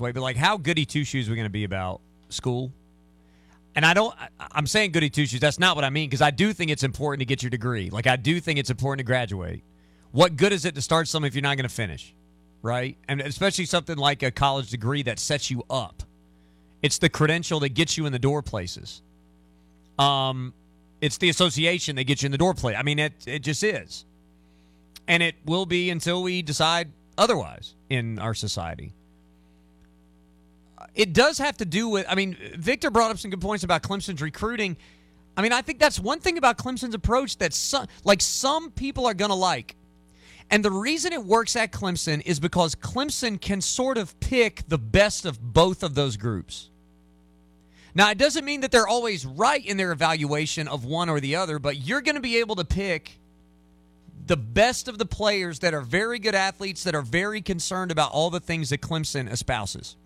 way, but like how goody two shoes are we going to be about school? And I don't. I- I'm saying goody two shoes. That's not what I mean because I do think it's important to get your degree. Like I do think it's important to graduate. What good is it to start something if you're not going to finish, right? And especially something like a college degree that sets you up. It's the credential that gets you in the door places. Um, it's the association that gets you in the door play. I mean, it it just is, and it will be until we decide otherwise in our society. It does have to do with. I mean, Victor brought up some good points about Clemson's recruiting. I mean, I think that's one thing about Clemson's approach that some, like some people are going to like. And the reason it works at Clemson is because Clemson can sort of pick the best of both of those groups. Now, it doesn't mean that they're always right in their evaluation of one or the other, but you're going to be able to pick the best of the players that are very good athletes that are very concerned about all the things that Clemson espouses.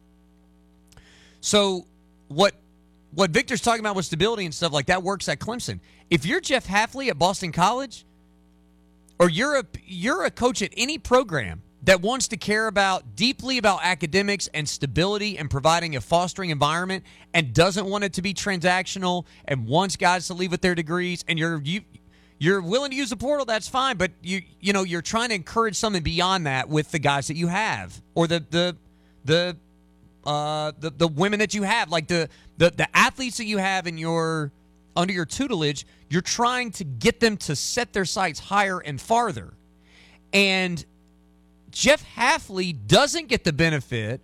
So, what what Victor's talking about with stability and stuff like that works at Clemson. If you're Jeff Hafley at Boston College, or you're a you're a coach at any program that wants to care about deeply about academics and stability and providing a fostering environment and doesn't want it to be transactional and wants guys to leave with their degrees and you're you you're willing to use the portal that's fine but you you know you're trying to encourage something beyond that with the guys that you have or the the the uh the, the women that you have like the, the the athletes that you have in your under your tutelage you're trying to get them to set their sights higher and farther and Jeff Hafley doesn't get the benefit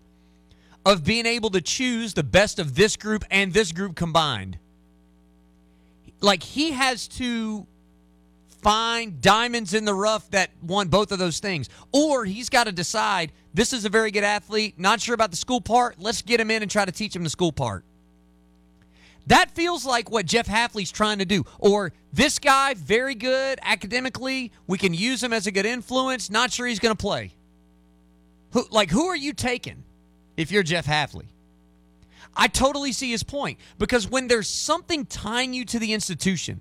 of being able to choose the best of this group and this group combined. Like he has to find diamonds in the rough that won both of those things. Or he's got to decide this is a very good athlete, not sure about the school part, let's get him in and try to teach him the school part. That feels like what Jeff Hafley's trying to do. Or this guy, very good academically, we can use him as a good influence, not sure he's going to play. Who like who are you taking if you're Jeff Hafley? I totally see his point because when there's something tying you to the institution,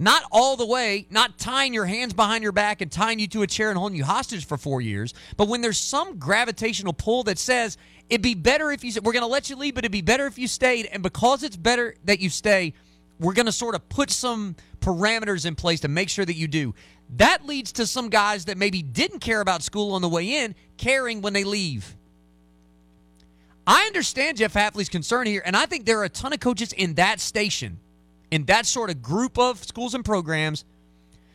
not all the way, not tying your hands behind your back and tying you to a chair and holding you hostage for four years, but when there's some gravitational pull that says it'd be better if you we're going to let you leave, but it'd be better if you stayed, and because it's better that you stay, we're going to sort of put some parameters in place to make sure that you do. That leads to some guys that maybe didn't care about school on the way in, caring when they leave. I understand Jeff Hafley's concern here, and I think there are a ton of coaches in that station, in that sort of group of schools and programs,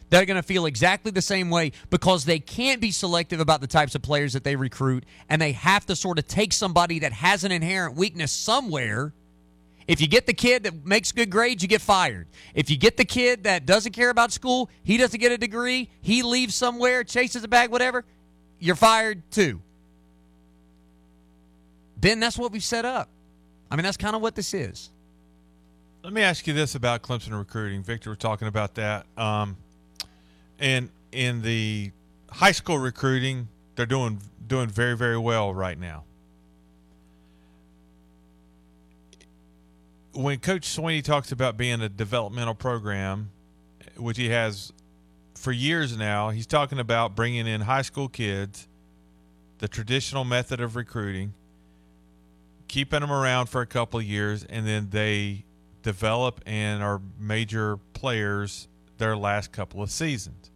that are going to feel exactly the same way because they can't be selective about the types of players that they recruit, and they have to sort of take somebody that has an inherent weakness somewhere. If you get the kid that makes good grades, you get fired. If you get the kid that doesn't care about school, he doesn't get a degree, he leaves somewhere, chases a bag, whatever, you're fired too. Ben, that's what we've set up. I mean, that's kind of what this is. Let me ask you this about Clemson recruiting. Victor was talking about that. Um, and in the high school recruiting, they're doing doing very very well right now. When Coach Swinney talks about being a developmental program, which he has for years now, he's talking about bringing in high school kids, the traditional method of recruiting, keeping them around for a couple years, and then they develop and are major players their last couple of seasons.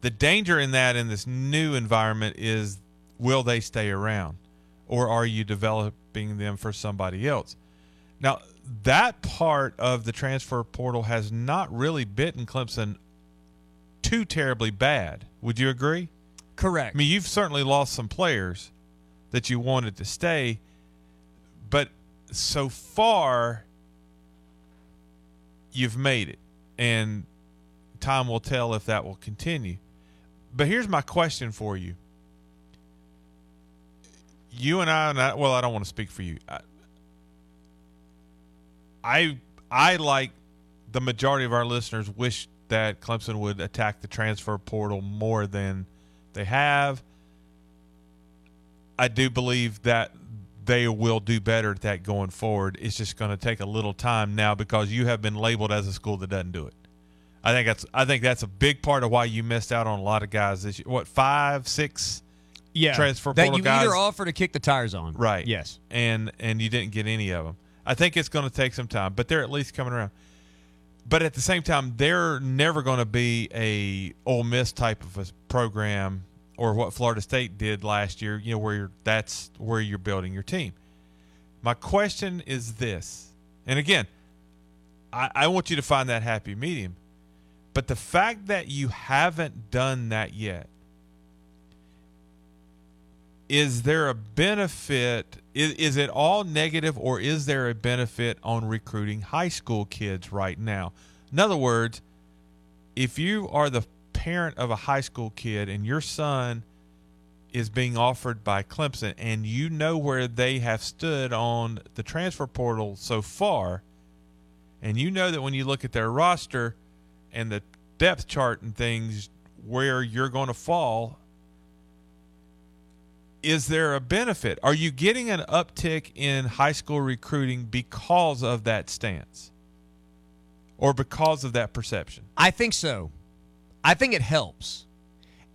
The danger in that in this new environment is will they stay around or are you developing them for somebody else? Now, that part of the transfer portal has not really bitten Clemson too terribly bad. Would you agree? Correct. I mean, you've certainly lost some players that you wanted to stay, but so far you've made it, and time will tell if that will continue. But here's my question for you. You and I, and I well, I don't want to speak for you. I, I, I like the majority of our listeners wish that Clemson would attack the transfer portal more than they have. I do believe that they will do better at that going forward. It's just going to take a little time now because you have been labeled as a school that doesn't do it. I think that's I think that's a big part of why you missed out on a lot of guys this year. What five, six yeah, transfer that you guys, either offer to kick the tires on. right? Yes. and and you didn't get any of them. I think it's going to take some time, but they're at least coming around. But at the same time, they're never going to be a Ole Miss type of a program or what Florida State did last year. You know, where that's where you're building your team. My question is this, and again, I, I want you to find that happy medium. But the fact that you haven't done that yet, is there a benefit? Is, is it all negative, or is there a benefit on recruiting high school kids right now? In other words, if you are the parent of a high school kid and your son is being offered by Clemson and you know where they have stood on the transfer portal so far, and you know that when you look at their roster and the depth chart and things where you're going to fall, is there a benefit? Are you getting an uptick in high school recruiting because of that stance or because of that perception? I think so. I think it helps.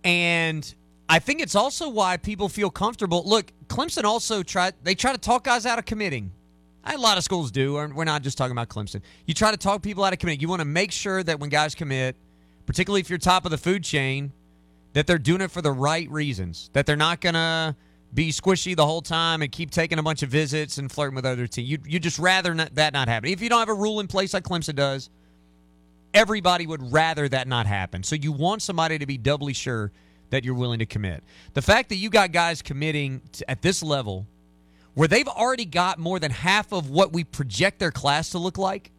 And I think it's also why people feel comfortable. Look, Clemson also try they try to talk guys out of committing. A lot of schools do. We're not just talking about Clemson. You try to talk people out of committing. You want to make sure that when guys commit, particularly if you're top of the food chain, that they're doing it for the right reasons. That they're not gonna be squishy the whole time and keep taking a bunch of visits and flirting with other teams. You you just rather not, that not happen. If you don't have a rule in place like Clemson does, everybody would rather that not happen. So you want somebody to be doubly sure that you're willing to commit. The fact that you got guys committing to, at this level where they've already got more than half of what we project their class to look like,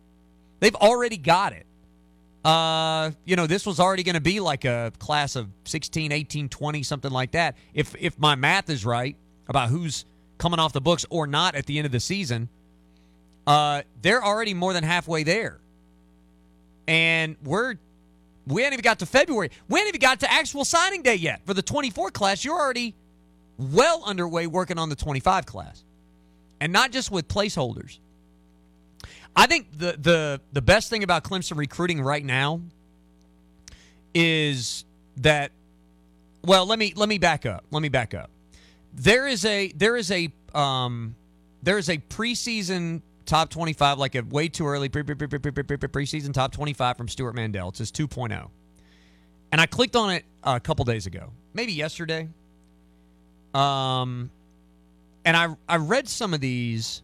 they've already got it. Uh, you know, this was already going to be like a class of 16, 18, 20, something like that. If if my math is right about who's coming off the books or not at the end of the season, uh, they're already more than halfway there. And we're we haven't even got to February. We haven't even got to actual signing day yet for the 24 class. You're already well underway working on the 25 class, and not just with placeholders. I think the the the best thing about Clemson recruiting right now is that well, let me let me back up. Let me back up. There is a there is a um there is a preseason top 25 like a way too early pre, pre, pre, pre, pre, pre, pre, preseason top 25 from Stewart Mandel. It's his 2.0. And I clicked on it a couple days ago. Maybe yesterday. Um and I I read some of these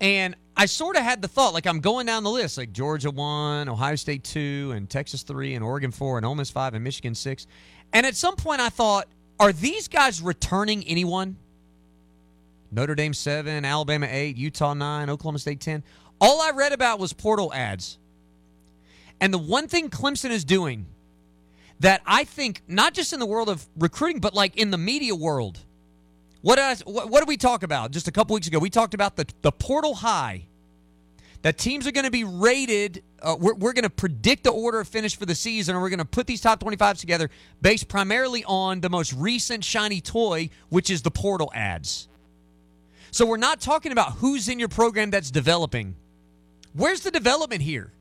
and I sort of had the thought, like I'm going down the list, like Georgia one, Ohio State two, and Texas three, and Oregon four, and Ole Miss five, and Michigan six. And at some point, I thought, are these guys returning anyone? Notre Dame seven, Alabama eight, Utah nine, Oklahoma State ten. All I read about was portal ads. And the one thing Clemson is doing that I think, not just in the world of recruiting, but like in the media world, what, what, what did we talk about just a couple weeks ago? We talked about the, the portal high. That teams are going to be rated. Uh, we're we're going to predict the order of finish for the season, and we're going to put these top 25s together based primarily on the most recent shiny toy, which is the portal ads. So we're not talking about who's in your program that's developing. Where's the development here?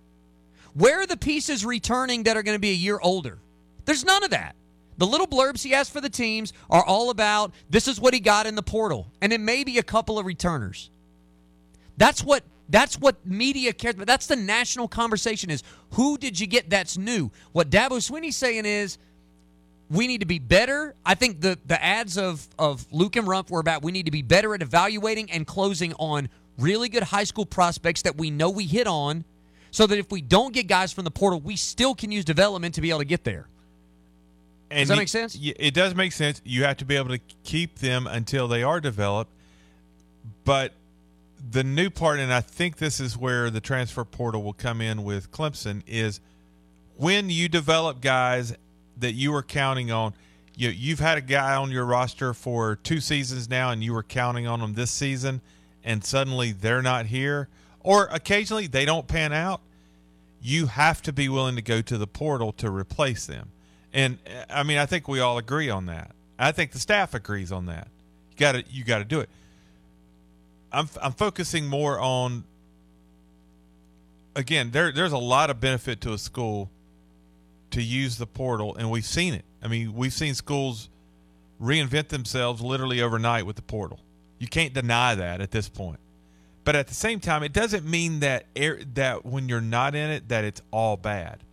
Where are the pieces returning that are going to be a year older? There's none of that. The little blurbs he has for the teams are all about this is what he got in the portal, and then maybe a couple of returners. That's what that's what media cares about. That's the national conversation is who did you get that's new? What Dabo Swinney's saying is we need to be better. I think the the ads of of Luke and Rump were about we need to be better at evaluating and closing on really good high school prospects that we know we hit on so that if we don't get guys from the portal, we still can use development to be able to get there. And Does that make sense? It does make sense. You have to be able to keep them until they are developed. But the new part, and I think this is where the transfer portal will come in with Clemson, is when you develop guys that you were counting on. You, you've had a guy on your roster for two seasons now, and you were counting on them this season, and suddenly they're not here, or occasionally they don't pan out you have to be willing to go to the portal to replace them. And uh, I mean, I think we all agree on that. I think the staff agrees on that. You got to you got to do it. I'm I'm focusing more on again, there there's a lot of benefit to a school to use the portal and we've seen it. I mean, we've seen schools reinvent themselves literally overnight with the portal. You can't deny that at this point. But at the same time, it doesn't mean that air, that when you're not in it that it's all bad.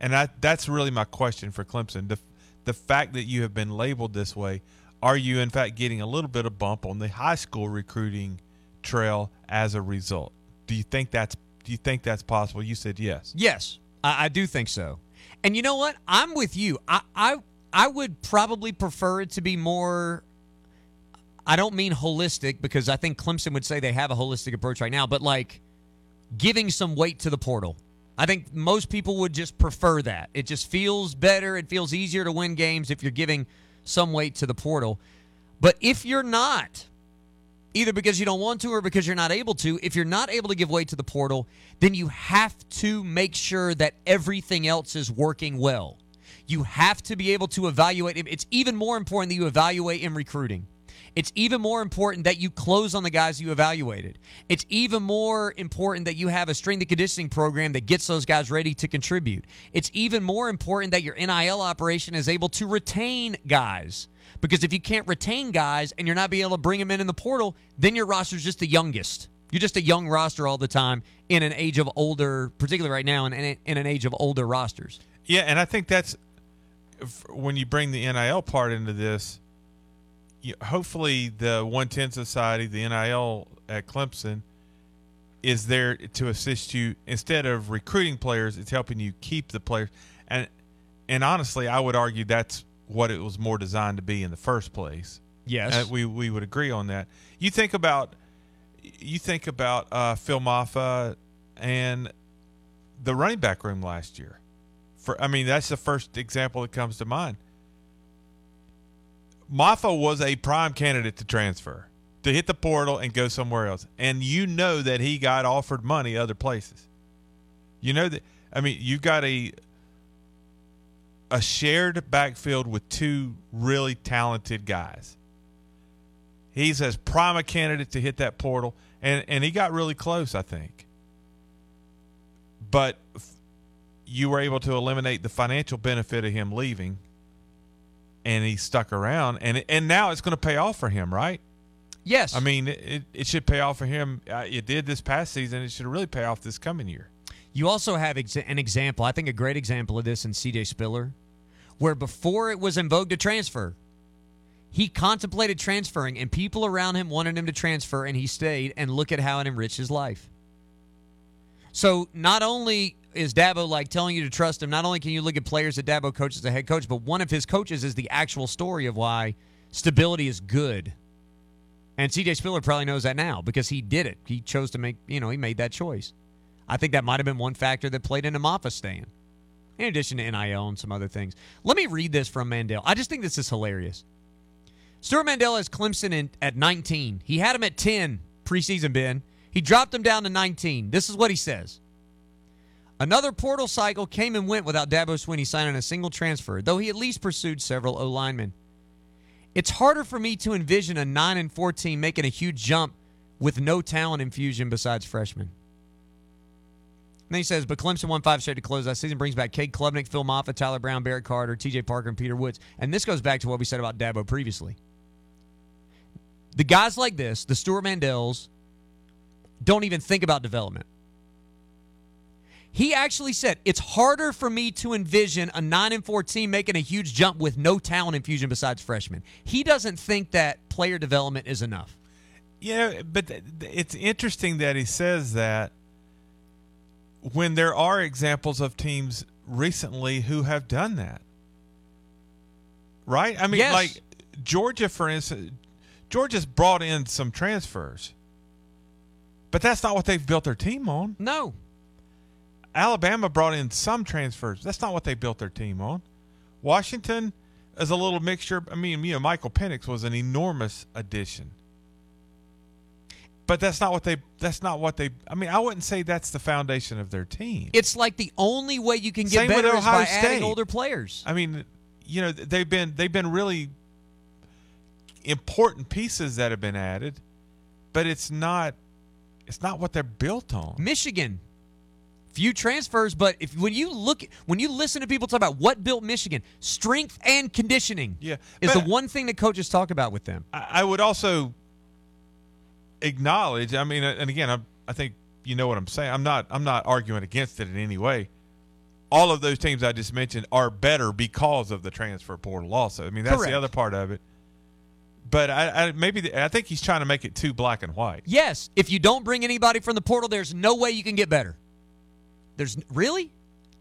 And I, that's really my question for Clemson. The the fact that you have been labeled this way, are you in fact getting a little bit of bump on the high school recruiting trail as a result? Do you think that's do you think that's possible? You said yes. Yes, I, I do think so. And you know what? I'm with you. I, I I would probably prefer it to be more. I don't mean holistic because I think Clemson would say they have a holistic approach right now, but like giving some weight to the portal. I think most people would just prefer that. It just feels better. It feels easier to win games if you're giving some weight to the portal. But if you're not, either because you don't want to or because you're not able to, if you're not able to give way to the portal, then you have to make sure that everything else is working well. You have to be able to evaluate. It's even more important that you evaluate in recruiting. It's even more important that you close on the guys you evaluated. It's even more important that you have a strength and conditioning program that gets those guys ready to contribute. It's even more important that your NIL operation is able to retain guys. Because if you can't retain guys and you're not being able to bring them in in the portal, then your roster's just the youngest. You're just a young roster all the time in an age of older, particularly right now, in, in an age of older rosters. Yeah, and I think that's when you bring the NIL part into this you, hopefully the 110 Society, the NIL at Clemson, is there to assist you instead of recruiting players. It's helping you keep the players, and and honestly, I would argue that's what it was more designed to be in the first place. Yes, uh, we we would agree on that. You think about you think about uh, Phil Mafah and the running back room last year. For I mean, that's the first example that comes to mind. Mafah was a prime candidate to transfer, to hit the portal and go somewhere else. And you know that he got offered money other places. You know that I mean, you've got a a shared backfield with two really talented guys. He's as prime a candidate to hit that portal, and and he got really close, I think. But you were able to eliminate the financial benefit of him leaving and he stuck around, and and now it's going to pay off for him, right? Yes. I mean, it, it should pay off for him. Uh, it did this past season. It should really pay off this coming year. You also have ex- an example, I think a great example of this in CJ Spiller, where before it was in vogue to transfer, he contemplated transferring, and people around him wanted him to transfer, and he stayed, and look at how it enriched his life. So not only is Dabo like telling you to trust him? Not only can you look at players that Dabo coaches as a head coach, but one of his coaches is the actual story of why stability is good. And CJ Spiller probably knows that now because he did it. He chose to make, you know, he made that choice. I think that might have been one factor that played into Mafah staying, in addition to NIL and some other things. Let me read this from Mandel. I just think this is hilarious. Stewart Mandel has Clemson in, at 19. He had him at 10 preseason, Ben. He dropped him down to 19. This is what he says. Another portal cycle came and went without Dabo Swinney signing a single transfer, though he at least pursued several O linemen. It's harder for me to envision a 9 and 14 making a huge jump with no talent infusion besides freshmen. Then he says, but Clemson won five straight to close that season, brings back Cade Klubnik, Phil Mafah, Tyler Brown, Barrett Carter, TJ Parker, and Peter Woods. And this goes back to what we said about Dabo previously. The guys like this, the Stewart Mandels, don't even think about development. He actually said it's harder for me to envision a 9 and 14 making a huge jump with no talent infusion besides freshmen. He doesn't think that player development is enough. Yeah, but it's interesting that he says that when there are examples of teams recently who have done that. Right? I mean, yes. like Georgia, for instance, Georgia's brought in some transfers, but that's not what they've built their team on. No. Alabama brought in some transfers. That's not what they built their team on. Washington is a little mixture. I mean, you know, Michael Penix was an enormous addition. But that's not what they. That's not what they. I mean, I wouldn't say that's the foundation of their team. It's like the only way you can get Same better is by State. adding older players. I mean, you know, they've been they've been really important pieces that have been added, but it's not it's not what they're built on. Michigan few transfers, but if when you look when you listen to people talk about what built Michigan, strength and conditioning Yeah, is the one thing that coaches talk about with them. I, I would also acknowledge. I mean, and again, I, I think you know what I'm saying. I'm not. I'm not arguing against it in any way. All of those teams I just mentioned are better because of the transfer portal. Also, I mean that's Correct. the other part of it. But I, I maybe the, I think he's trying to make it too black and white. Yes, if you don't bring anybody from the portal, there's no way you can get better. There's really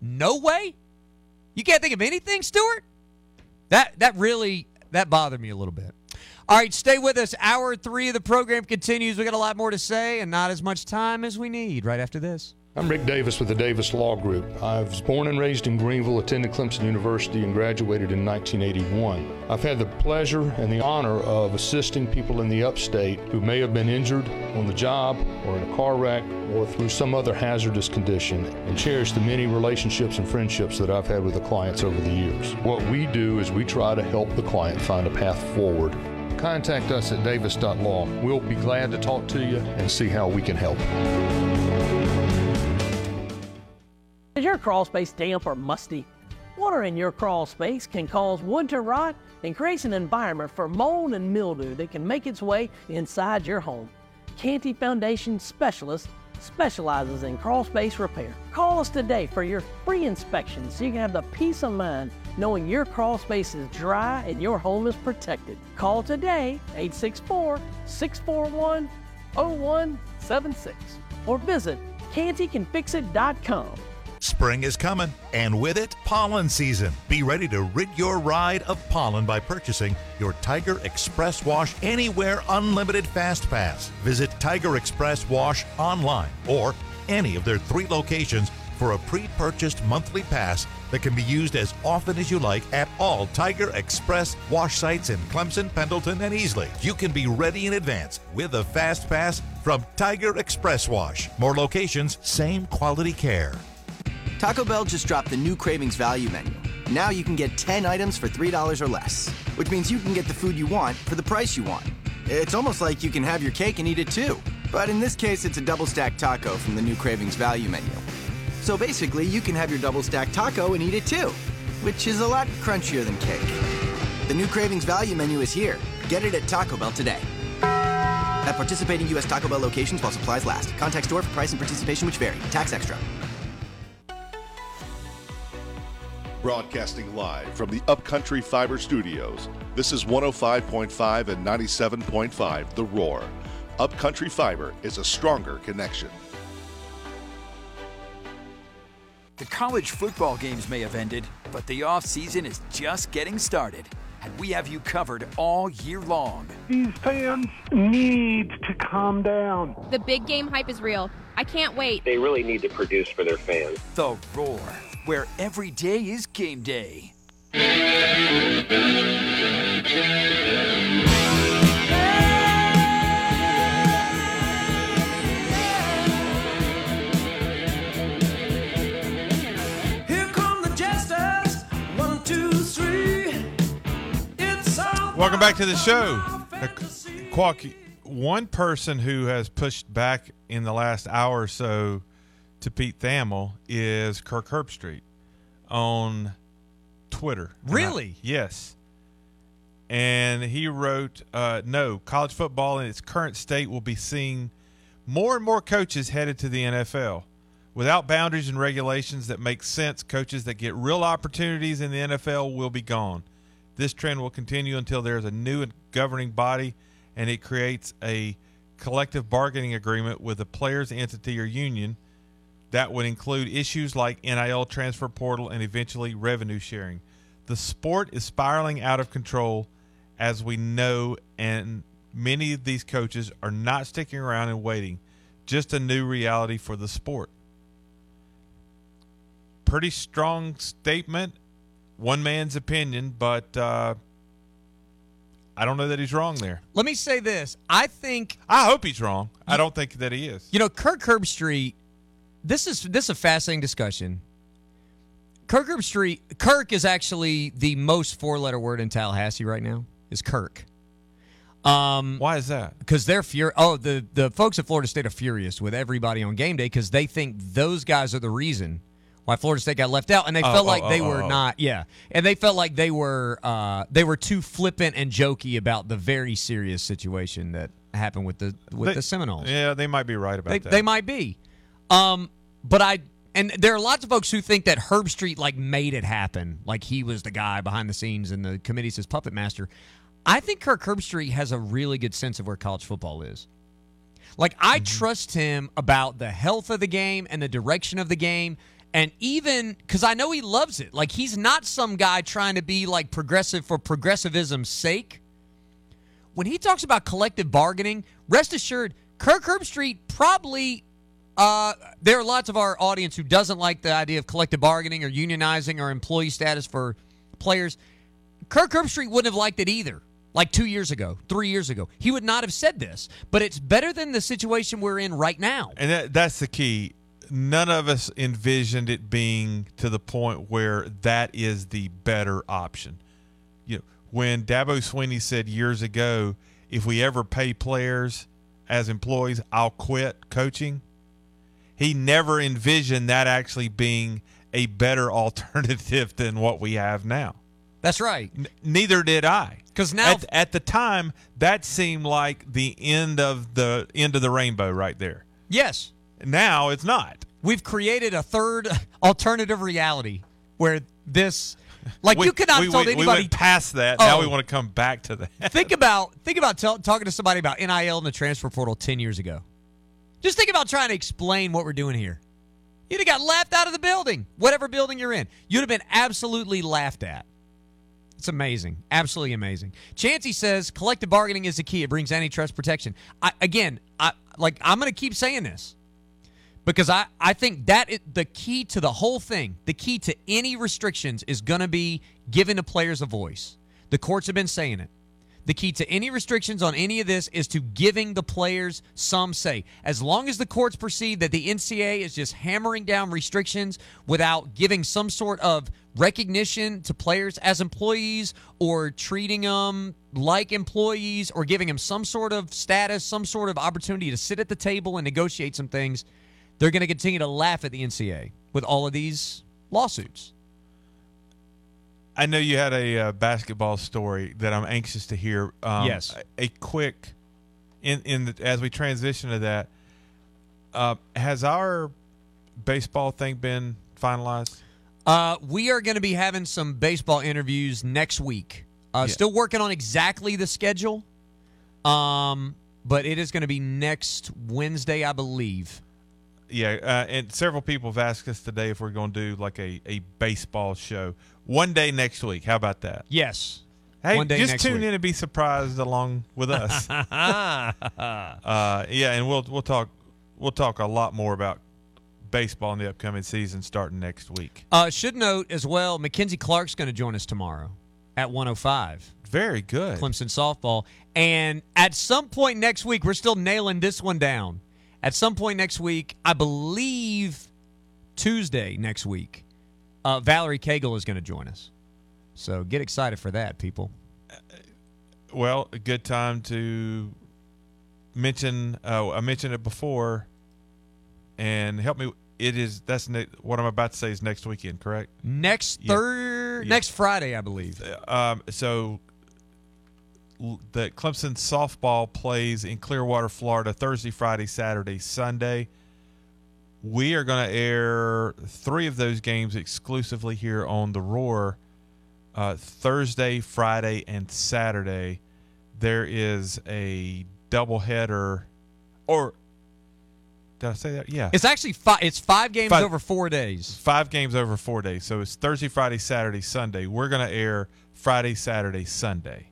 no way. You can't think of anything, Stewart. That that really that bothered me a little bit. All right, stay with us. Hour three of the program continues. We got a lot more to say, and not as much time as we need. Right after this. I'm Rick Davis with the Davis Law Group. I was born and raised in Greenville, attended Clemson University, and graduated in 1981. I've had the pleasure and the honor of assisting people in the upstate who may have been injured on the job or in a car wreck or through some other hazardous condition and cherish the many relationships and friendships that I've had with the clients over the years. What we do is we try to help the client find a path forward. Contact us at davis.law. We'll be glad to talk to you and see how we can help. Is your crawl space damp or musty? Water in your crawl space can cause wood to rot and creates an environment for mold and mildew that can make its way inside your home. Canty Foundation Specialist specializes in crawl space repair. Call us today for your free inspection so you can have the peace of mind knowing your crawl space is dry and your home is protected. Call today 864 641 0176 or visit cantycanfixit.com. Spring is coming, and with it, pollen season. Be ready to rid your ride of pollen by purchasing your Tiger Express Wash Anywhere Unlimited Fast Pass. Visit Tiger Express Wash online or any of their three locations for a pre purchased monthly pass that can be used as often as you like at all Tiger Express wash sites in Clemson, Pendleton, and Easley. You can be ready in advance with a Fast Pass from Tiger Express Wash. More locations, same quality care. Taco Bell just dropped the new Cravings Value Menu. Now you can get 10 items for $3 or less, which means you can get the food you want for the price you want. It's almost like you can have your cake and eat it too. But in this case, it's a double stack taco from the new Cravings Value Menu. So basically, you can have your double stacked taco and eat it too, which is a lot crunchier than cake. The new Cravings Value Menu is here. Get it at Taco Bell today. At participating U.S. Taco Bell locations while supplies last. Contact store for price and participation which vary. Tax extra. Broadcasting live from the Upcountry Fiber Studios. This is 105.5 and 97.5 The Roar. Upcountry Fiber is a stronger connection. The college football games may have ended, but the offseason is just getting started. And we have you covered all year long. These fans need to calm down. The big game hype is real. I can't wait. They really need to produce for their fans. The Roar, where every day is game day. Welcome back to the show. One person who has pushed back in the last hour or so to Pete Thamel is Kirk Herbstreit on Twitter. And I- Really? yes. And he wrote, uh, no, college football in its current state will be seeing more and more coaches headed to the NFL. Without boundaries and regulations that make sense, coaches that get real opportunities in the NFL will be gone. This trend will continue until there's a new governing body and it creates a collective bargaining agreement with the players' entity or union that would include issues like NIL transfer portal and eventually revenue sharing. The sport is spiraling out of control as we know, and many of these coaches are not sticking around and waiting. Just a new reality for the sport. Pretty strong statement, one man's opinion, but uh, I don't know that he's wrong there. Let me say this. I think I hope he's wrong. I don't think that he is. You know, Kirk Herbstreit. This is this is a fascinating discussion. Kirk Herbstreit. Kirk is actually the most four letter word in Tallahassee right now. Is Kirk. Um, Why is that? Because they're furious. Oh, the the folks at Florida State are furious with everybody on game day because they think those guys are the reason why Florida State got left out, and they Oh, felt oh, like they oh, were oh. not. Yeah, and they felt like they were uh, they were too flippant and jokey about the very serious situation that happened with the with They- the Seminoles. Yeah, they might be right about They, that. they might be. Um, but I and there are lots of folks who think that Herbstreit like made it happen, like he was the guy behind the scenes and the committee's his puppet master. I think Kirk Herbstreit has a really good sense of where college football is. Like I trust him about the health of the game and the direction of the game and even cuz I know he loves it. Like he's not some guy trying to be like progressive for progressivism's sake. When he talks about collective bargaining, rest assured Kirk Herbstreit probably uh, there are lots of our audience who doesn't like the idea of collective bargaining or unionizing or employee status for players. Kirk Herbstreit wouldn't have liked it either. Like two years ago, three years ago, he would not have said this. But it's better than the situation we're in right now. And that, that's the key. None of us envisioned it being to the point where that is the better option. You know, when Dabo Swinney said years ago, if we ever pay players as employees, I'll quit coaching. He never envisioned that actually being a better alternative than what we have now. That's right. N- neither did I. 'Cause now- at, at the time, that seemed like the end of the end of the rainbow right there. Yes, Now it's not. we've created a third alternative reality where this, like, We- you cannot not we, have told we, we anybody. went past that. Now Oh. we want to come back to that. think about think about tell, talking to somebody about NIL and the transfer portal ten years ago. Just think about trying to explain what we're doing here. You'd have got laughed out of the building, whatever building you're in. You'd have been absolutely laughed at. It's amazing, absolutely amazing. Chansey says collective bargaining is the key. It brings antitrust protection. I, again, I like I'm going to keep saying this because I, I think that is the key to the whole thing. The key to any restrictions is going to be giving the players a voice. The courts have been saying it. The key to any restrictions on any of this is to giving the players some say. As long as the courts perceive that the NCAA is just hammering down restrictions without giving some sort of recognition to players as employees or treating them like employees or giving them some sort of status, some sort of opportunity to sit at the table and negotiate some things, they're going to continue to laugh at the NCAA with all of these lawsuits. I know you had a uh, basketball story that I'm anxious to hear. Um, Yes. A, a quick, in in the, as we transition to that, uh, has our baseball thing been finalized? Uh, we are going to be having some baseball interviews next week. Uh, Yeah. Still working on exactly the schedule, um, but it is going to be next Wednesday, I believe. Yeah, uh, and several people have asked us today if we're going to do like a, a baseball show one day next week. How about that? Yes. Hey, One day just tune week. in and be surprised along with us. uh, yeah, and we'll we'll talk we'll talk a lot more about baseball in the upcoming season starting next week. Uh, should note as well, Mackenzie Clark's going to join us tomorrow at 105. Very good. Clemson softball. And at some point next week, we're still nailing this one down. At some point next week, I believe Tuesday next week, uh, Valerie Cagle is going to join us. So get excited for that, people. Well, a good time to mention. Uh, I mentioned it before, and help me. It is that's ne- what I'm about to say is next weekend, correct? Next Yeah. third, Yeah. next Friday, I believe. Um, so the Clemson softball plays in Clearwater, Florida, Thursday, Friday, Saturday, Sunday. We are going to air three of those games exclusively here on the Roar. Uh, Thursday, Friday, and Saturday. There is a doubleheader, or did I say that? Yeah, It's actually five. It's five games Five- over four days. five games over four days. So it's Thursday, Friday, Saturday, Sunday. We're going to air Friday, Saturday, Sunday.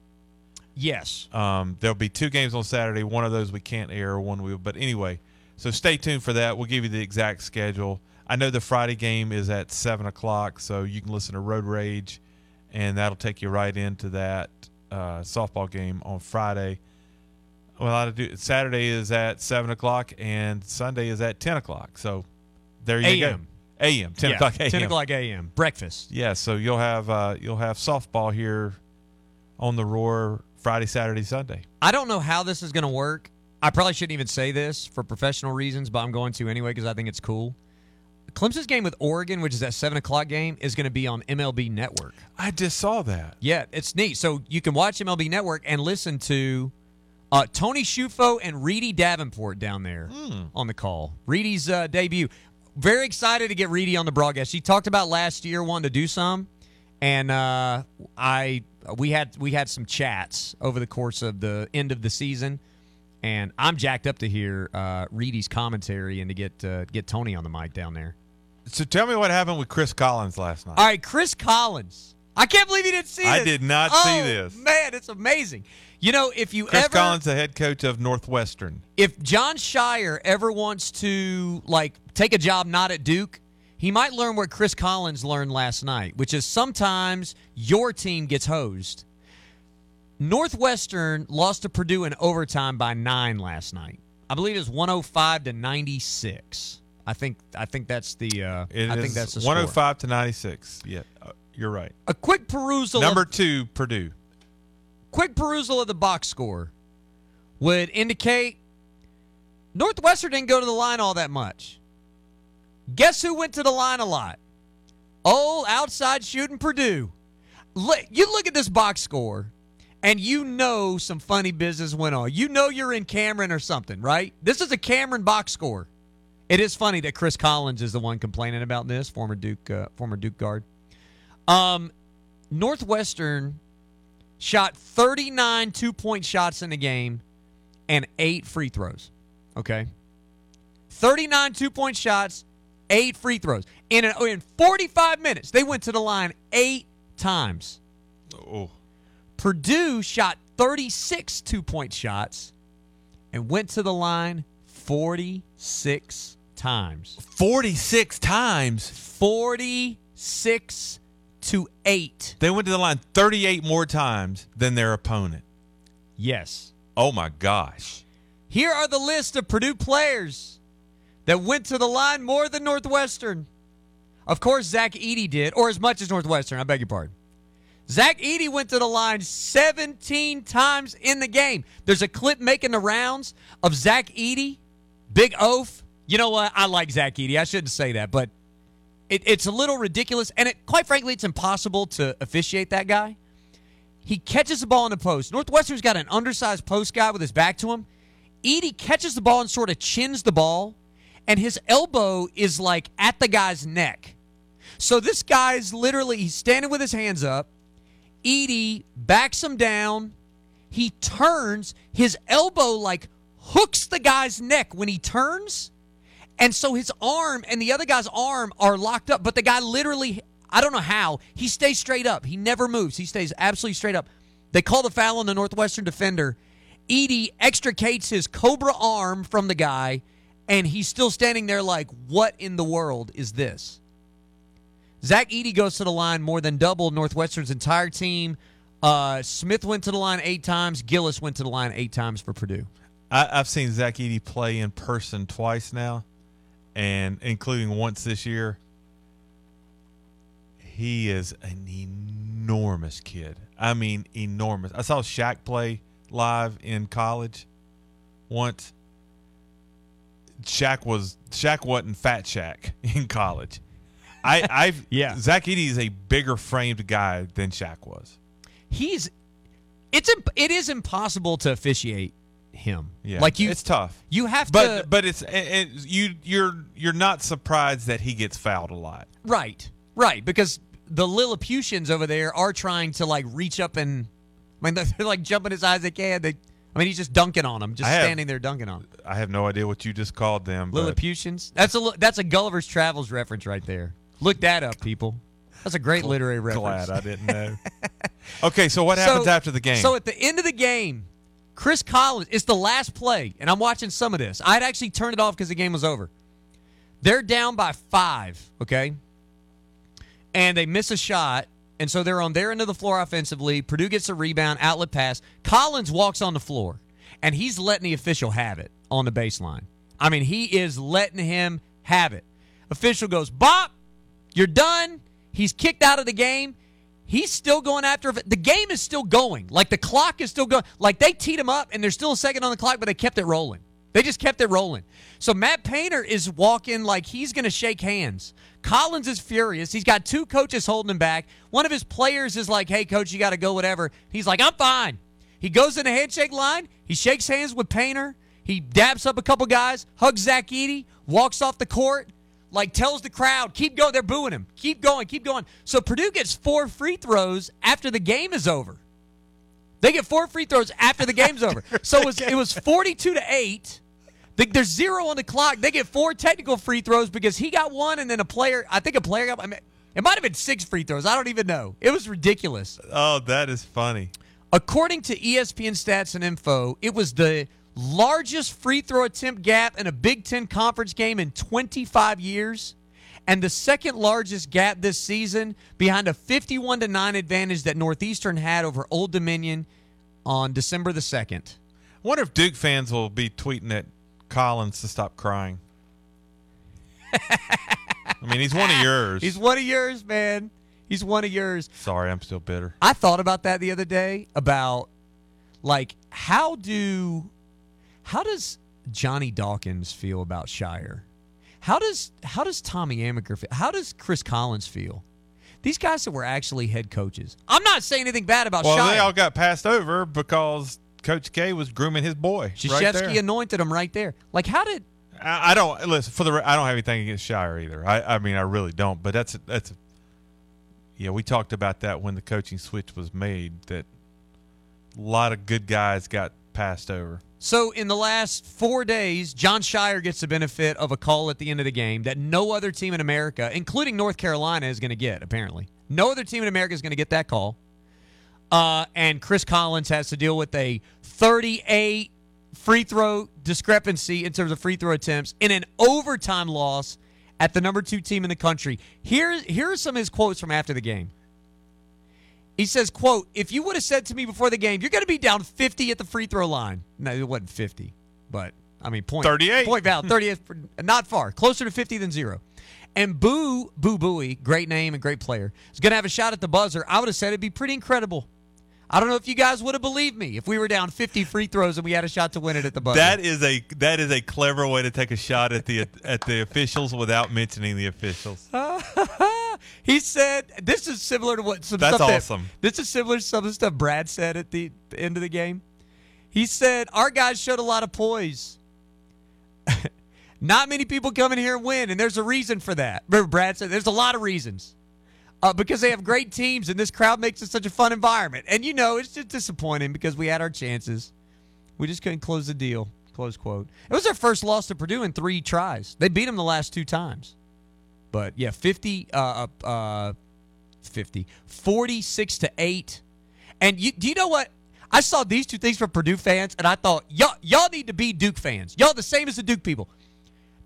Yes. Um, there'll be two games on Saturday. One of those we can't air, one we will. But anyway, so stay tuned for that. We'll give you the exact schedule. I know the Friday game is at seven o'clock, so you can listen to Road Rage, and that'll take you right into that uh, softball game on Friday. Well, I do. Saturday is at seven o'clock, and Sunday is at ten o'clock. So there you AM. go. AM, ten Yeah, o'clock. AM. 10 o'clock a.m. Breakfast. Yeah, so you'll have uh, you'll have softball here on the Roar Friday, Saturday, Sunday. I don't know how this is going to work. I probably shouldn't even say this for professional reasons, but I'm going to anyway because I think it's cool. Clemson's game with Oregon, which is that seven o'clock game, is going to be on MLB Network. I just saw that. Yeah, it's neat. So you can watch MLB Network and listen to uh, Tony Schufo and Reedy Davenport down there on the call. Reedy's uh, debut. Very excited to get Reedy on the broadcast. She talked about last year wanting to do some, and uh, I we had we had some chats over the course of the end of the season, and I'm jacked up to hear uh, Reedy's commentary and to get uh, get Tony on the mic down there. So tell me what happened with Chris Collins last night. All right, Chris Collins. I can't believe you didn't see I this. did not Oh, see this. Man, it's amazing. You know, if you Chris ever Collins, the head coach of Northwestern. if Jon Scheyer ever wants to like take a job not at Duke, he might learn what Chris Collins learned last night, which is sometimes your team gets hosed. Northwestern lost to Purdue in overtime by nine last night. I believe it was 105 to 96. I think I think that's the uh, I think that's the score. 105 to 96. Yeah, uh, you're right. A quick perusal Number of, two, Purdue. quick perusal of the box score would indicate Northwestern didn't go to the line all that much. Guess who went to the line a lot? Old outside shooting Purdue. Look, you look at this box score, and you know some funny business went on. You know you're in Cameron or something, right? This is a Cameron box score. It is funny that Chris Collins is the one complaining about this, former Duke, uh, former Duke guard. Um, Northwestern shot 39 two point shots in the game and eight free throws. Okay. 39 two point shots, eight free throws. In, an, in 45 minutes, they went to the line eight times. Oh, Purdue shot 36 two point shots and went to the line 46 times. 46 times. 46 to 8. They went to the line 38 more times than their opponent. Yes. Oh my gosh. Here are the list of Purdue players that went to the line more than Northwestern. Of course, Zach Edey did, or as much as Northwestern. I beg your pardon. Zach Edey went to the line 17 times in the game. There's a clip making the rounds of Zach Edey, big oaf. You know what? I like Zach Edey. I shouldn't say that, but it, it's a little ridiculous, and it, quite frankly, it's impossible to officiate that guy. He catches the ball in the post. Northwestern's got an undersized post guy with his back to him. Edey catches the ball and sort of chins the ball, and his elbow is like at the guy's neck. So this guy's literally he's standing with his hands up. Edey backs him down. He turns, his elbow like hooks the guy's neck when he turns. And so his arm and the other guy's arm are locked up, but the guy literally, I don't know how, he stays straight up. He never moves. He stays absolutely straight up. They call the foul on the Northwestern defender. Edey extricates his cobra arm from the guy, and he's still standing there like, what in the world is this? Zach Edey goes to the line more than double Northwestern's entire team. Uh, Smith went to the line eight times. Gillis went to the line eight times for Purdue. I, I've seen Zach Edey play in person twice now, and including once this year. He is an enormous kid. I mean, enormous. I saw Shaq play live in college once. Shaq was Shaq wasn't Fat Shaq in college. I I've Yeah. Zach Edey is a bigger framed guy than Shaq was. He's it's imp- it is impossible to officiate him. Yeah, like you, it's tough. You have But to, but it's it, it- you you're you're not surprised that he gets fouled a lot. right, right, because the Lilliputians over there are trying to like reach up and, I mean, they're, they're like jumping as high as they can. They, I mean, he's just dunking on them, just have- standing there dunking on. Them. I have no idea what you just called them. Lilliputians. That's a that's a Gulliver's Travels reference right there. Look that up, people. That's a great literary reference. glad I didn't know. okay, so what happens So- after the game? So at the end of the game, Chris Collins, it's the last play, and I'm watching some of this. I'd actually turned it off because the game was over. They're down by five, okay? And they miss a shot, and so they're on their end of the floor offensively. Purdue gets a rebound, outlet pass. Collins walks on the floor, and he's letting the official have it on the baseline. I mean, he is letting him have it. Official goes, Bop, you're done. He's kicked out of the game. He's still going after. The game is still going. Like the clock is still going. Like they teed him up and there's still a second on the clock, but they kept it rolling. They just kept it rolling. So Matt Painter is walking like he's going to shake hands. Collins is furious. He's got two coaches holding him back. One of his players is like, hey, coach, you got to go, whatever. He's like, I'm fine. He goes in the handshake line. He shakes hands with Painter. He dabs up a couple guys, hugs Zach Edey, walks off the court, like tells the crowd, keep going. They're booing him. Keep going, keep going. So Purdue gets four free throws after the game is over. They get four free throws after the game's over. So it was, it was 42 to 8. The- There's zero on the clock. They get four technical free throws because he got one, and then a player, I think a player got, I mean, it might have been six free throws. I don't even know. It was ridiculous. Oh, that is funny. According to ESPN stats and info, it was the largest free throw attempt gap in a Big Ten conference game in 25 years, and the second largest gap this season behind a 51 to 9 advantage that Northeastern had over Old Dominion on December the 2nd. I Wonder if Duke fans will be tweeting at Collins to stop crying. I mean, he's one of yours. He's one of yours, man. He's one of yours. Sorry, I'm still bitter. I thought about that the other day about like how do how does Johnny Dawkins feel about Scheyer? How does how does Tommy Amaker feel? How does Chris Collins feel? These guys that were actually head coaches. I'm not saying anything bad about Well, Scheyer. they all got passed over because Coach K was grooming his boy. right Krzyzewski there. anointed him right there. Like how did I, I don't listen for the. I don't have anything against Scheyer either. I, I mean, I really don't. But that's that's. Yeah, we talked about that when the coaching switch was made. That a lot of good guys got passed over. So in the last four days, Jon Scheyer gets the benefit of a call at the end of the game that no other team in America, including North Carolina, is going to get. Apparently, no other team in America is going to get that call. Uh, and Chris Collins has to deal with a 38 free throw discrepancy in terms of free throw attempts in an overtime loss at the number two team in the country. Here, here are some of his quotes from after the game. He says, quote, if you would have said to me before the game, you're going to be down 50 at the free throw line. No, it wasn't 50, but I mean, point 38. Point valid, 38, not far, closer to 50 than zero. And Boo, Boo Buie, great name and great player, is going to have a shot at the buzzer. I would have said it'd be pretty incredible. I don't know if you guys would have believed me if we were down 50 free throws and we had a shot to win it at the buzzer. That is a that is a clever way to take a shot at the at the officials without mentioning the officials. he said this is similar to what some That's stuff that- awesome. this is similar to some of the stuff Brad said at the, the end of the game. He said our guys showed a lot of poise. Not many people come in here and win, and there's a reason for that. Remember, Brad said there's a lot of reasons. Uh, because they have great teams, and this crowd makes it such a fun environment. And you know, it's just disappointing because we had our chances. We just couldn't close the deal. Close quote. It was their first loss to Purdue in three tries. They beat them the last two times. But yeah, 50, uh, uh, 50, 46 to 8. And you, do you know what? I saw these two things from Purdue fans, and I thought, y'all, y'all need to be Duke fans. Y'all the same as the Duke people.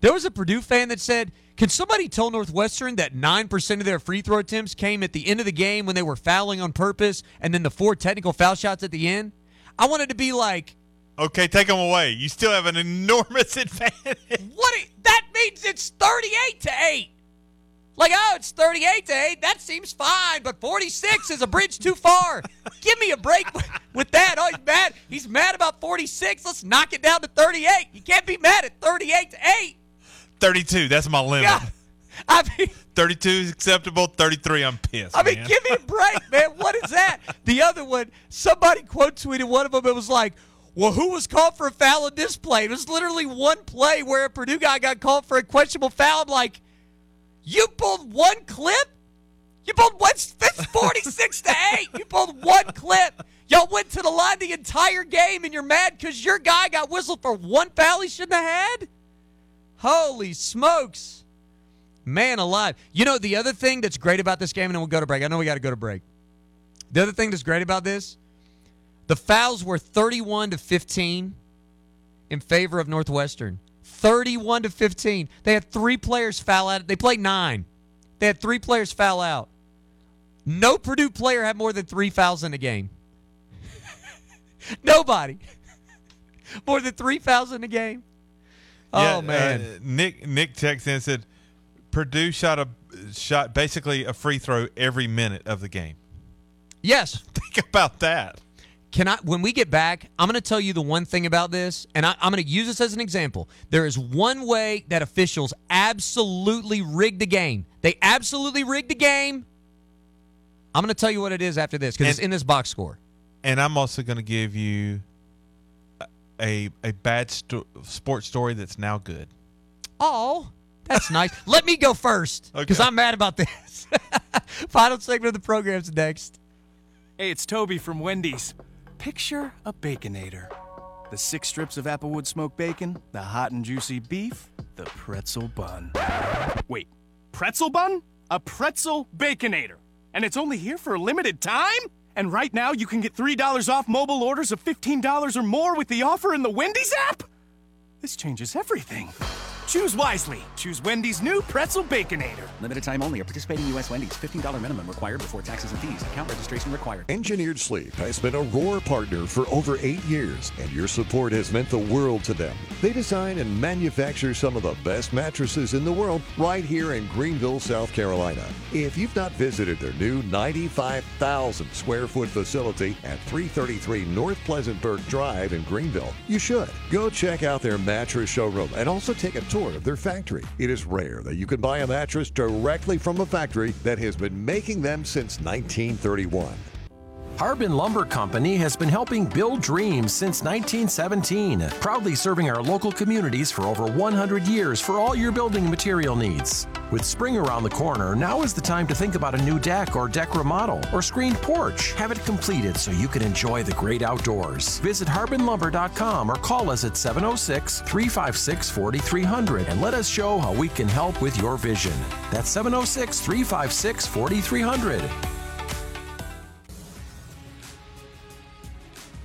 There was a Purdue fan that said, Can somebody tell Northwestern that 9% of their free throw attempts came at the end of the game when they were fouling on purpose and then the four technical foul shots at the end? I wanted to be like, Okay, take them away. You still have an enormous advantage. What? That means it's 38 to 8. Like, oh, it's 38 to 8. That seems fine, but 46 is a bridge too far. Give me a break with, that. Oh, he's mad. He's mad about 46. Let's knock it down to 38. You can't be mad at 38 to 8. 32, that's my limit. Yeah. I mean, 32 is acceptable. 33, I'm pissed. I mean, man. give me a break, man. What is that? The other one, somebody quote tweeted one of them. It was like, well, who was called for a foul in this play? It was literally one play where a Purdue guy got called for a questionable foul. I'm like, you pulled one clip? You pulled one, it's 46 to 8. You pulled one clip. Y'all went to the line the entire game and you're mad because your guy got whistled for one foul he shouldn't have had? Holy smokes. Man alive. You know, the other thing that's great about this game, and then we'll go to break. I know we got to go to break. The other thing that's great about this, the fouls were 31 to 15 in favor of Northwestern. 31 to 15. They had three players foul out. They played nine. They had three players foul out. No Purdue player had more than three fouls in a game. Nobody. more than three fouls in a game. Yeah, oh man. uh, Nick Nick texted and said, Purdue shot a shot basically a free throw every minute of the game. Yes. Think about that. Can I? When we get back, I'm going to tell you the one thing about this, and I, I'm going to use this as an example. There is one way that officials absolutely rigged the game. They absolutely rigged the game. I'm going to tell you what it is after this because it's in this box score. And I'm also going to give you a a bad sto- sports story that's now good. Oh, that's nice. Let me go first because Okay. I'm mad about this. Final segment of the program's next. Hey, it's Toby from Wendy's. Picture a Baconator. The six strips of Applewood smoked bacon, the hot and juicy beef, the pretzel bun. Wait, pretzel bun? A pretzel Baconator. And it's only here for a limited time? And right now you can get $3 off mobile orders of $15 or more with the offer in the Wendy's app? This changes everything. Choose wisely. Choose Wendy's new pretzel Baconator. Limited time only. At participating U.S. Wendy's. $15 minimum required before taxes and fees. Account registration required. Engineered Sleep has been a Roar partner for over eight years, and your support has meant the world to them. They design and manufacture some of the best mattresses in the world right here in Greenville, South Carolina. If you've not visited their new 95,000 square foot facility at 333 North Pleasantburg Drive in Greenville, you should. Go check out their mattress showroom and also take a tour of their factory. It is rare that you can buy a mattress directly from a factory that has been making them since 1931. Harbin Lumber Company has been helping build dreams since 1917, proudly serving our local communities for over 100 years for all your building material needs. With spring around the corner, now is the time to think about a new deck or deck remodel or screened porch. Have it completed so you can enjoy the great outdoors. Visit harbinlumber.com or call us at 706 356 4300 and let us show how we can help with your vision. That's 706 356 4300.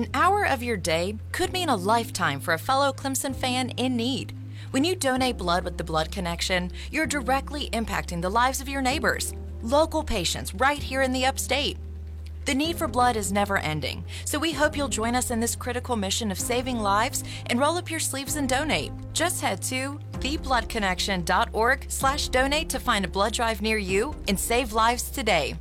An hour of your day could mean a lifetime for a fellow Clemson fan in need. When you donate blood with the Blood Connection, you're directly impacting the lives of your neighbors, local patients right here in the upstate. The need for blood is never ending, so we hope you'll join us in this critical mission of saving lives and roll up your sleeves and donate. Just head to thebloodconnection.org slash donate to find a blood drive near you and save lives today.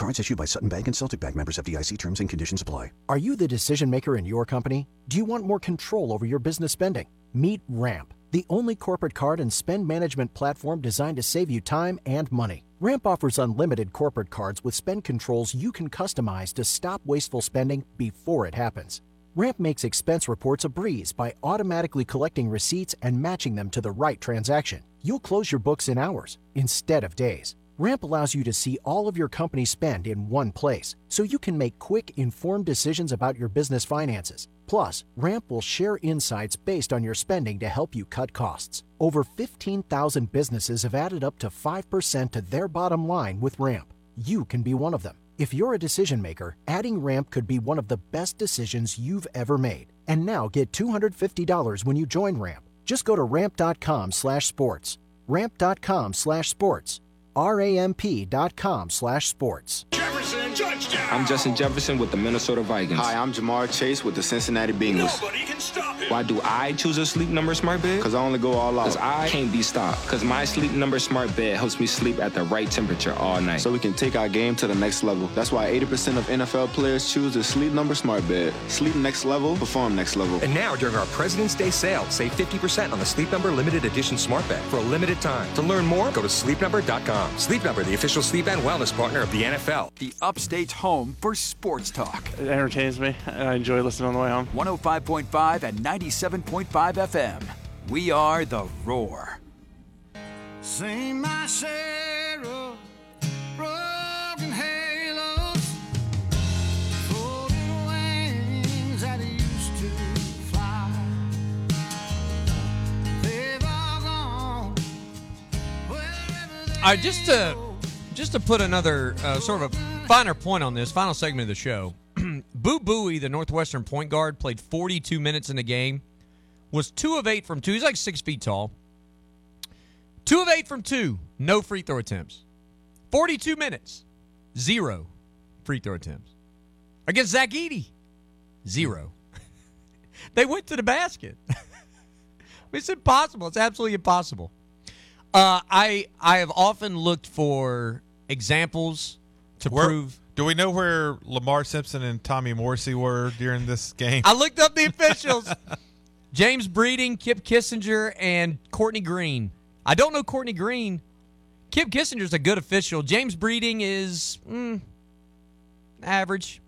Cards issued by Sutton Bank and Celtic Bank members FDIC terms and conditions apply. Are you the decision maker in your company? Do you want more control over your business spending? Meet Ramp, the only corporate card and spend management platform designed to save you time and money. Ramp offers unlimited corporate cards with spend controls you can customize to stop wasteful spending before it happens. Ramp makes expense reports a breeze by automatically collecting receipts and matching them to the right transaction. You'll close your books in hours instead of days. Ramp allows you to see all of your company spend in one place, so you can make quick, informed decisions about your business finances. Plus, Ramp will share insights based on your spending to help you cut costs. Over 15,000 businesses have added up to 5% to their bottom line with Ramp. You can be one of them. If you're a decision maker, adding Ramp could be one of the best decisions you've ever made. And now get $250 when you join Ramp. Just go to ramp.com slash sports. Ramp.com slash sports. Jefferson touchdown. I'm Justin Jefferson with the Minnesota Vikings. Hi, I'm Ja'Marr Chase with the Cincinnati Bengals. Nobody can stop. Why do I choose a sleep number smart bed? Because I only go all out. Because I can't be stopped. Because my sleep number smart bed helps me sleep at the right temperature all night. So we can take our game to the next level. That's why 80% of NFL players choose the Sleep Number Smart Bed. Sleep next level, perform next level. And now, during our President's Day sale, save 50% on the Sleep Number Limited Edition Smart Bed for a limited time. To learn more, go to sleepnumber.com. Sleep Number, the official sleep and wellness partner of the NFL. The Upstate's home for sports talk. It entertains me, and I enjoy listening on the way home. 105.5 and 97.5 FM. We are the Roar. Sing my share of broken halos, folding wings that used to fly. They've all gone. All right, just to just to put another uh, sort of a finer point on this final segment of the show. Boo Buie, the Northwestern point guard, played 42 minutes in the game. Was two of eight from two. He's like six feet tall. Two of eight from two. No free throw attempts. 42 minutes. Zero free throw attempts. Against Zach Edey. Zero. they went to the basket. it's impossible. It's absolutely impossible. Uh, I I have often looked for examples to prove. Do we know where Lamar Simpson and Tommy Morrissey were during this game? I looked up the officials. James Breeding, Kip Kissinger, and Courtney Green. I don't know Courtney Green. Kip Kissinger's a good official. James Breeding is mm, average.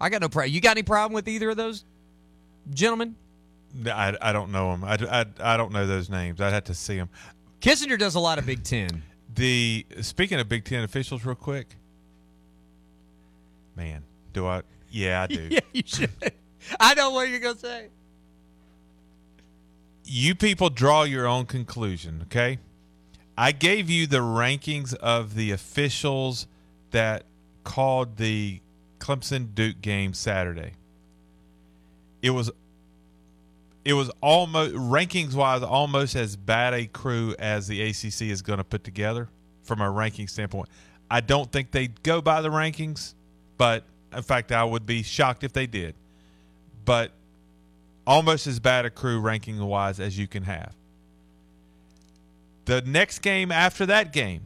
I got no problem. You got any problem with either of those gentlemen? I, I don't know them. I, I, I don't know those names. I'd have to see them. Kissinger does a lot of Big Ten. The speaking of Big Ten officials, real quick. Man, do I? Yeah, I do. yeah, you should. I know what you're gonna say. you people draw your own conclusion, okay? I gave you the rankings of the officials that called the Clemson Duke game Saturday. It was it was almost rankings wise almost as bad a crew as the ACC is going to put together from a ranking standpoint. I don't think they go by the rankings, but in fact I would be shocked if they did. But almost as bad a crew ranking wise as you can have. The next game after that game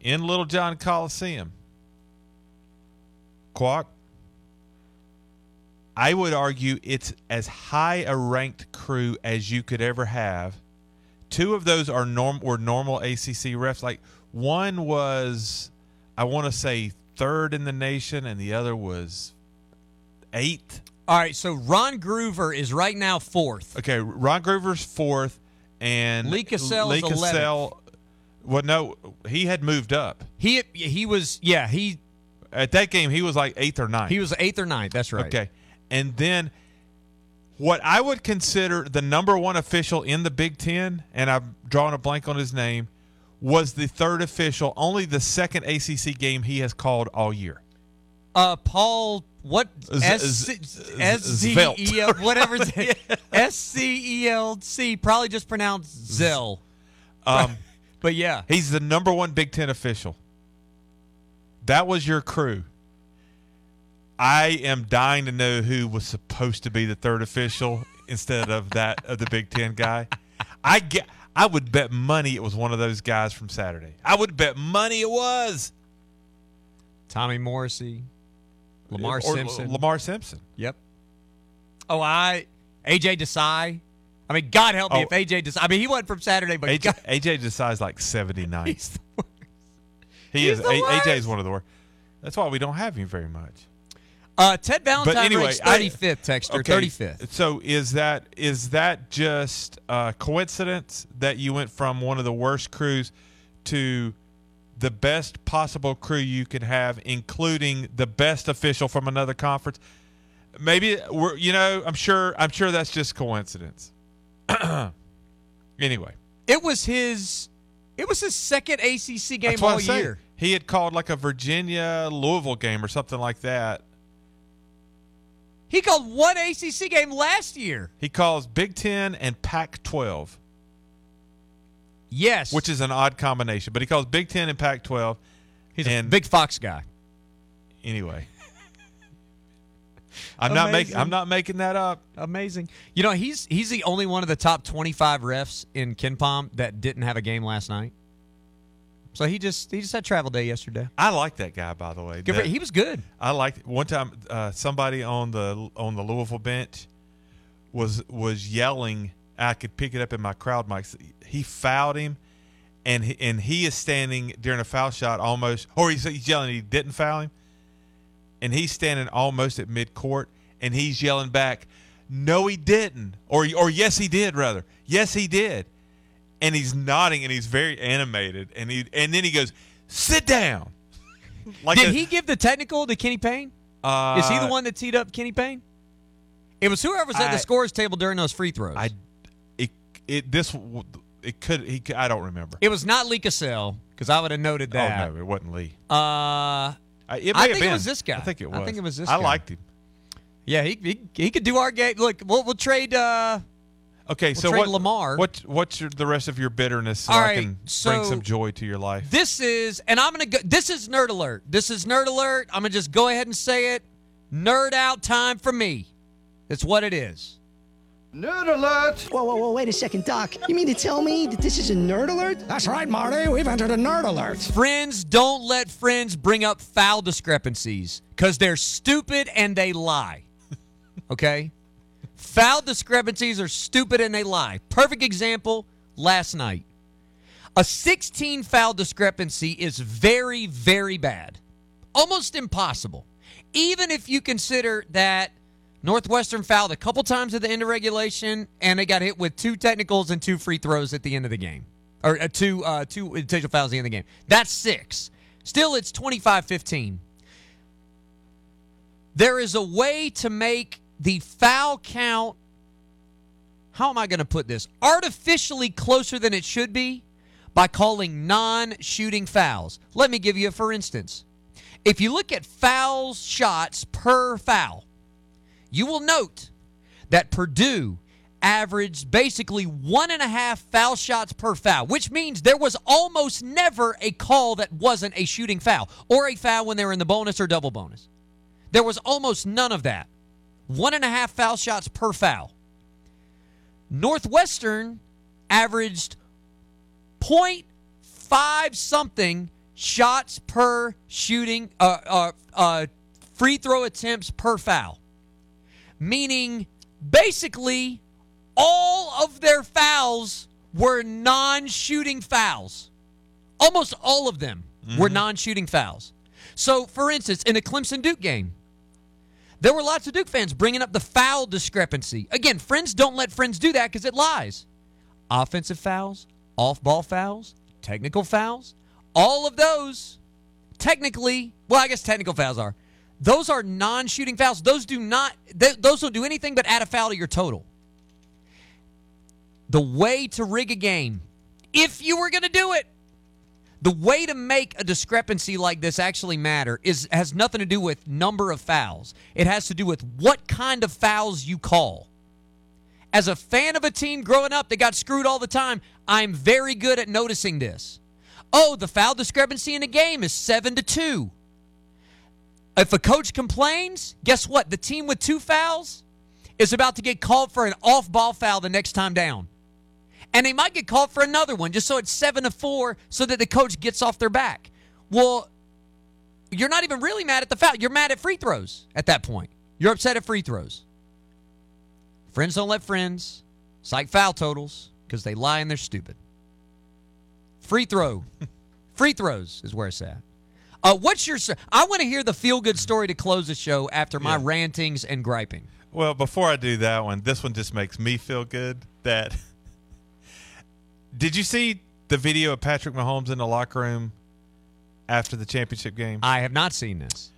in Littlejohn Coliseum, Quack, I would argue it's as high a ranked crew as you could ever have. Two of those are norm were normal ACC refs. Like one was, I want to say third in the nation, and the other was eighth. All right, so Ron Groover is right now fourth. Okay, Ron Groover's fourth, and Lee Cassell Lee is Cassell- Well, no, he had moved up. He he was yeah he at that game he was like eighth or ninth. He was eighth or ninth. That's right. Okay, and then what I would consider the number one official in the Big Ten, and I'm drawing a blank on his name, was the third official. Only the second ACC game he has called all year. Uh, Paul, what Z- S Z- S Z E L Zvelt. whatever S C E L C probably just pronounced Zell. Um, but yeah, he's the number one Big Ten official. That was your crew. I am dying to know who was supposed to be the third official instead of that of the Big Ten guy. I get. I would bet money it was one of those guys from Saturday. I would bet money it was Tommy Morrissey, uh, Lamar Or- Simpson, Lamar Simpson. Yep. Oh, I AJ Desai. I mean, God help me Oh. if AJ Desai. I mean, he wasn't from Saturday, but AJ, God, AJ Desai's like 79. He's the worst. He He's is. A- AJ is one of the worst. That's why we don't have him very much. Uh, Ted Valentine but anyway, ranks I- 35th, Texter, okay, 35th. So is that is that just a coincidence that you went from one of the worst crews to the best possible crew you could have, including the best official from another conference? Maybe we're you know I'm sure I'm sure that's just coincidence. anyway, It was his. It was his second ACC game all year. He had called like a Virginia Louisville game or something like that. He called one ACC game last year. He calls Big Ten and Pac 12. Yes. Which is an odd combination, but he calls Big Ten and Pac 12. He's and a big Fox guy. Anyway. I'm not making I'm not making that up. Amazing. You know, he's he's the only one of the top 25 refs in KenPom that didn't have a game last night. So he just he just had travel day yesterday. I like that guy by the way. That- he was good. I liked one time uh, somebody on the on the Louisville bench was was yelling. I could pick it up in my crowd mics. He fouled him, and he, and he is standing during a foul shot almost, or he's, he's yelling he didn't foul him, and he's standing almost at mid court, and he's yelling back, "No, he didn't," or or yes, he did. Rather, yes, he did, and he's nodding and he's very animated, and he and then he goes, "Sit down." like Did a- he give the technical to Kenny Payne? Uh, Is he the one that teed up Kenny Payne? It was whoever was at I- the scores table during those free throws. I it it this it could he could- I don't remember. it was not Lee Cassell because I would have noted that. Oh no, it wasn't Lee. Uh, I, it I think been. it was this guy. I think it was. I think it was this I guy. liked him. Yeah, he, he he could do our game. Look, we'll we'll trade. Uh, Okay, We'll so what, Lamar. What what's your, the rest of your bitterness so All I right, can bring some joy to your life? This is, and I'm gonna go. This is nerd alert. This is nerd alert. I'm gonna just go ahead and say it. Nerd out time for me. It's what it is. Nerd alert! Whoa, whoa, whoa, wait a second, Doc. You mean to tell me that this is a nerd alert? That's right, Marty. We've entered a nerd alert. Friends don't let friends bring up foul discrepancies because they're stupid and they lie. Okay? Foul discrepancies are stupid and they lie. Perfect example last night. A 16 foul discrepancy is very, very bad. Almost impossible. Even if you consider that Northwestern fouled a couple times at the end of regulation and they got hit with two technicals and two free throws at the end of the game. Or uh, two uh, two intentional fouls at the end of the game. That's six. Still, it's 25 15. There is a way to make the foul count, how am I going to put this? Artificially closer than it should be by calling non shooting fouls. Let me give you a for instance. If you look at foul shots per foul, you will note that Purdue averaged basically one and a half foul shots per foul, which means there was almost never a call that wasn't a shooting foul or a foul when they were in the bonus or double bonus. There was almost none of that. One and a half foul shots per foul. Northwestern averaged 0.5 something shots per shooting, uh, uh, uh, free throw attempts per foul. Meaning, basically, all of their fouls were non shooting fouls. Almost all of them were non shooting fouls. So, for instance, in a Clemson Duke game, there were lots of Duke fans bringing up the foul discrepancy. Again, friends don't let friends do that because it lies. Offensive fouls, off ball fouls, technical fouls, all of those, technically, well, I guess technical fouls are. Those are non shooting fouls. Those do not, th- those don't do anything but add a foul to your total. The way to rig a game, if you were going to do it, the way to make a discrepancy like this actually matter is has nothing to do with number of fouls. It has to do with what kind of fouls you call. As a fan of a team growing up that got screwed all the time, I'm very good at noticing this. Oh, the foul discrepancy in a game is 7 to 2. If a coach complains, guess what? The team with two fouls is about to get called for an off-ball foul the next time down and they might get called for another one just so it's seven to four so that the coach gets off their back. Well you're not even really mad at the foul. You're mad at free throws at that point. You're upset at free throws. Friends don't let friends cite foul totals because they lie and they're stupid. Free throw. Free throws is where it's at. Uh, what's your i want to hear the feel good story to close the show after my Yeah. rantings and griping. Well, before I do that one, this one just makes me feel good. That did you see the video of Patrick Mahomes in the locker room after the championship game? i have not seen this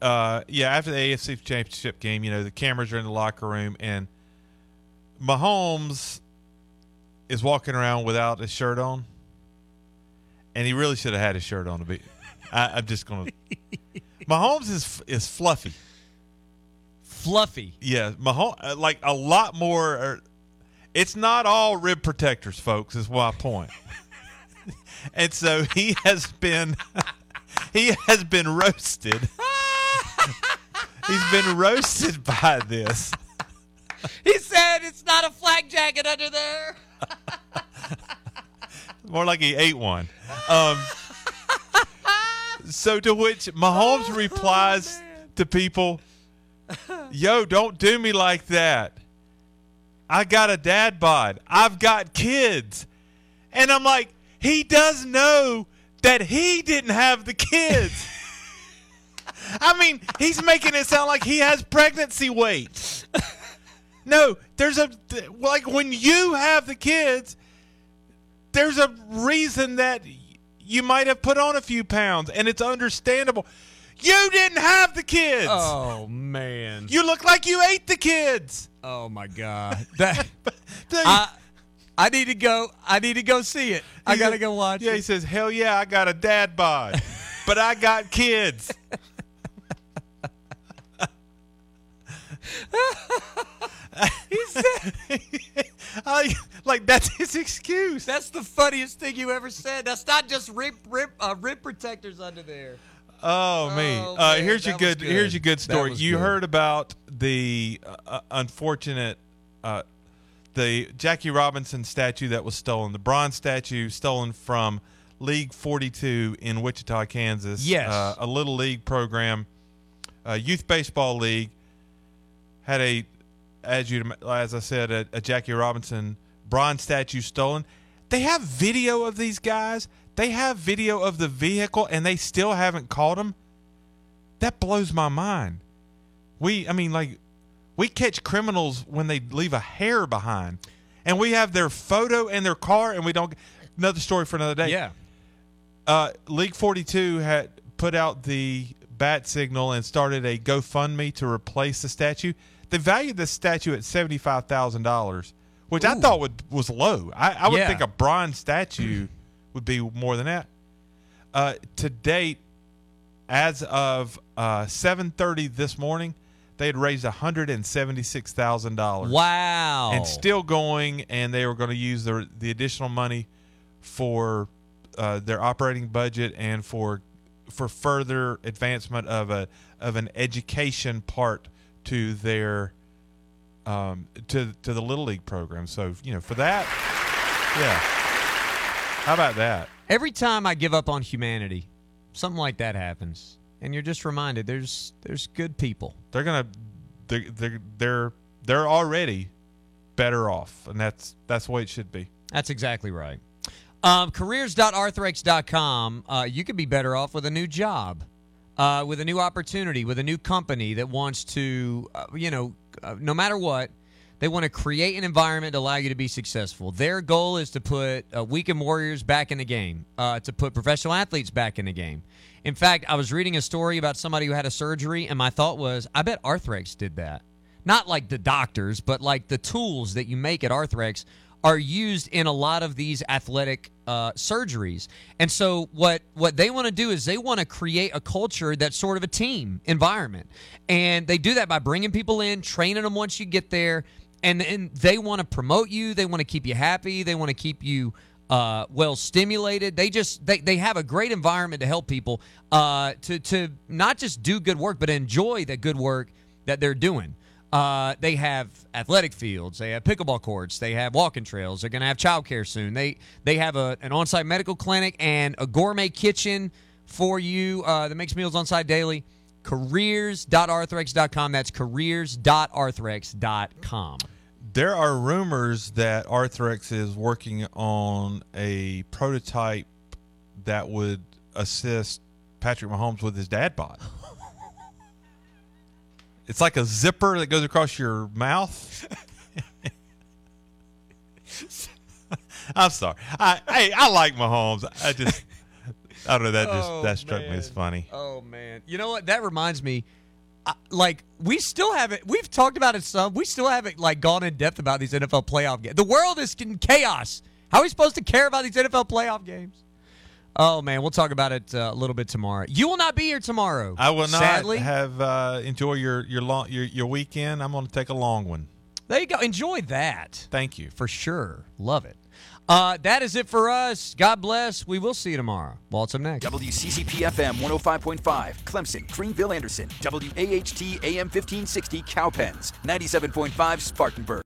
uh, yeah, after the AFC Championship game, you know the cameras are in the locker room, and Mahomes is walking around without his shirt on, and he really should have had his shirt on. To be, I, I'm just gonna. Mahomes is is fluffy. fluffy Yeah, Mahomes uh, like a lot more. It's not all rib protectors, folks. Is my point. and so he has been he has been roasted. He's been roasted by this. he said it's not a flak jacket under there More like he ate one. Um, so to which Mahomes replies to people, "Yo, don't do me like that. I got a dad bod. I've got kids." And I'm like, he does know that he didn't have the kids. I mean, he's making it sound like he has pregnancy weight. No, there's a like when you have the kids, there's a reason that you might have put on a few pounds, and it's understandable. You didn't have the kids. Oh man. You look like you ate the kids. Oh my god. That I, I need to go. I need to go see it. I gotta said- go watch Yeah, it. he says, "Hell yeah, I got a dad bod, but I got kids." he said, I, like that's his excuse. That's the funniest thing you ever said. That's not just rip, rib uh, rib protectors under there. Oh, me. Oh, uh, man, here's your good, good. Here's your good story. You good. heard about the uh, uh, unfortunate, uh, the Jackie Robinson statue that was stolen, the bronze statue stolen from League 42 in Wichita, Kansas. Yes. uh, a little league program, uh, youth baseball league, had a, as you as I said, a, a Jackie Robinson bronze statue stolen. They have video of these guys. They have video of the vehicle, and they still haven't caught them. That blows my mind. We, I mean, like, we catch criminals when they leave a hair behind, and we have their photo and their car, and we don't. Another story for another day. Yeah. Uh, League 42 had put out the bat signal and started a GoFundMe to replace the statue. They valued the statue at seventy-five thousand dollars, which I thought would, was low. I, I would Yeah. think a bronze statue would be more than that. Uh, to date, as of uh, seven thirty this morning, they had raised one hundred and seventy-six thousand dollars. Wow. And still going, and they were going to use the the additional money for uh, their operating budget and for for further advancement of a of an education part to their um, to to the little league program. So you know for that, yeah. How about that? Every time I give up on humanity, something like that happens, and you're just reminded there's there's good people. They're gonna they're they're they're, they're already better off, and that's that's the way it should be. That's exactly right. Um, careers.arthrex.com. Uh, you could be better off with a new job, uh, with a new opportunity, with a new company that wants to, uh, you know, uh, no matter what, they want to create an environment to allow you to be successful. Their goal is to put uh, warriors back in the game, uh, to put professional athletes back in the game. In fact, I was reading a story about somebody who had a surgery, and my thought was, I bet Arthrex did that. Not like the doctors, but like the tools that you make at Arthrex are used in a lot of these athletic uh, surgeries. And so what what they want to do is they want to create a culture that's sort of a team environment. And they do that by bringing people in, training them once you get there, and and they want to promote you, they want to keep you happy, they want to keep you uh, well stimulated. They just they, they have a great environment to help people uh, to to not just do good work, but enjoy the good work that they're doing. Uh, they have athletic fields. They have pickleball courts. They have walking trails. They're going to have childcare soon. They they have a, an on-site medical clinic and a gourmet kitchen for you uh, that makes meals on site daily. Careers.arthrex.com. That's careers.arthrex.com. There are rumors that Arthrex is working on a prototype that would assist Patrick Mahomes with his dad bod. It's like a zipper that goes across your mouth. I'm sorry. I hey, I like Mahomes. I just I don't know. That just Oh, that struck me as funny. Oh man, you know what? That reminds me. Like we still haven't. We've talked about it some. We still haven't like gone in depth about these NFL playoff games. The world is in chaos. How are we supposed to care about these NFL playoff games? Oh man, we'll talk about it uh, a little bit tomorrow. You will not be here tomorrow. I will not Sadly, have uh, enjoy your your long your, your weekend. I'm going to take a long one. there you go. Enjoy that Thank you. for sure. Love it. Uh, that is it for us. God bless. We will see you tomorrow. Waltz up next. WCCP FM 105.5, Clemson, Greenville, Anderson, WAHT AM 1560, Cowpens, 97.5, Spartanburg.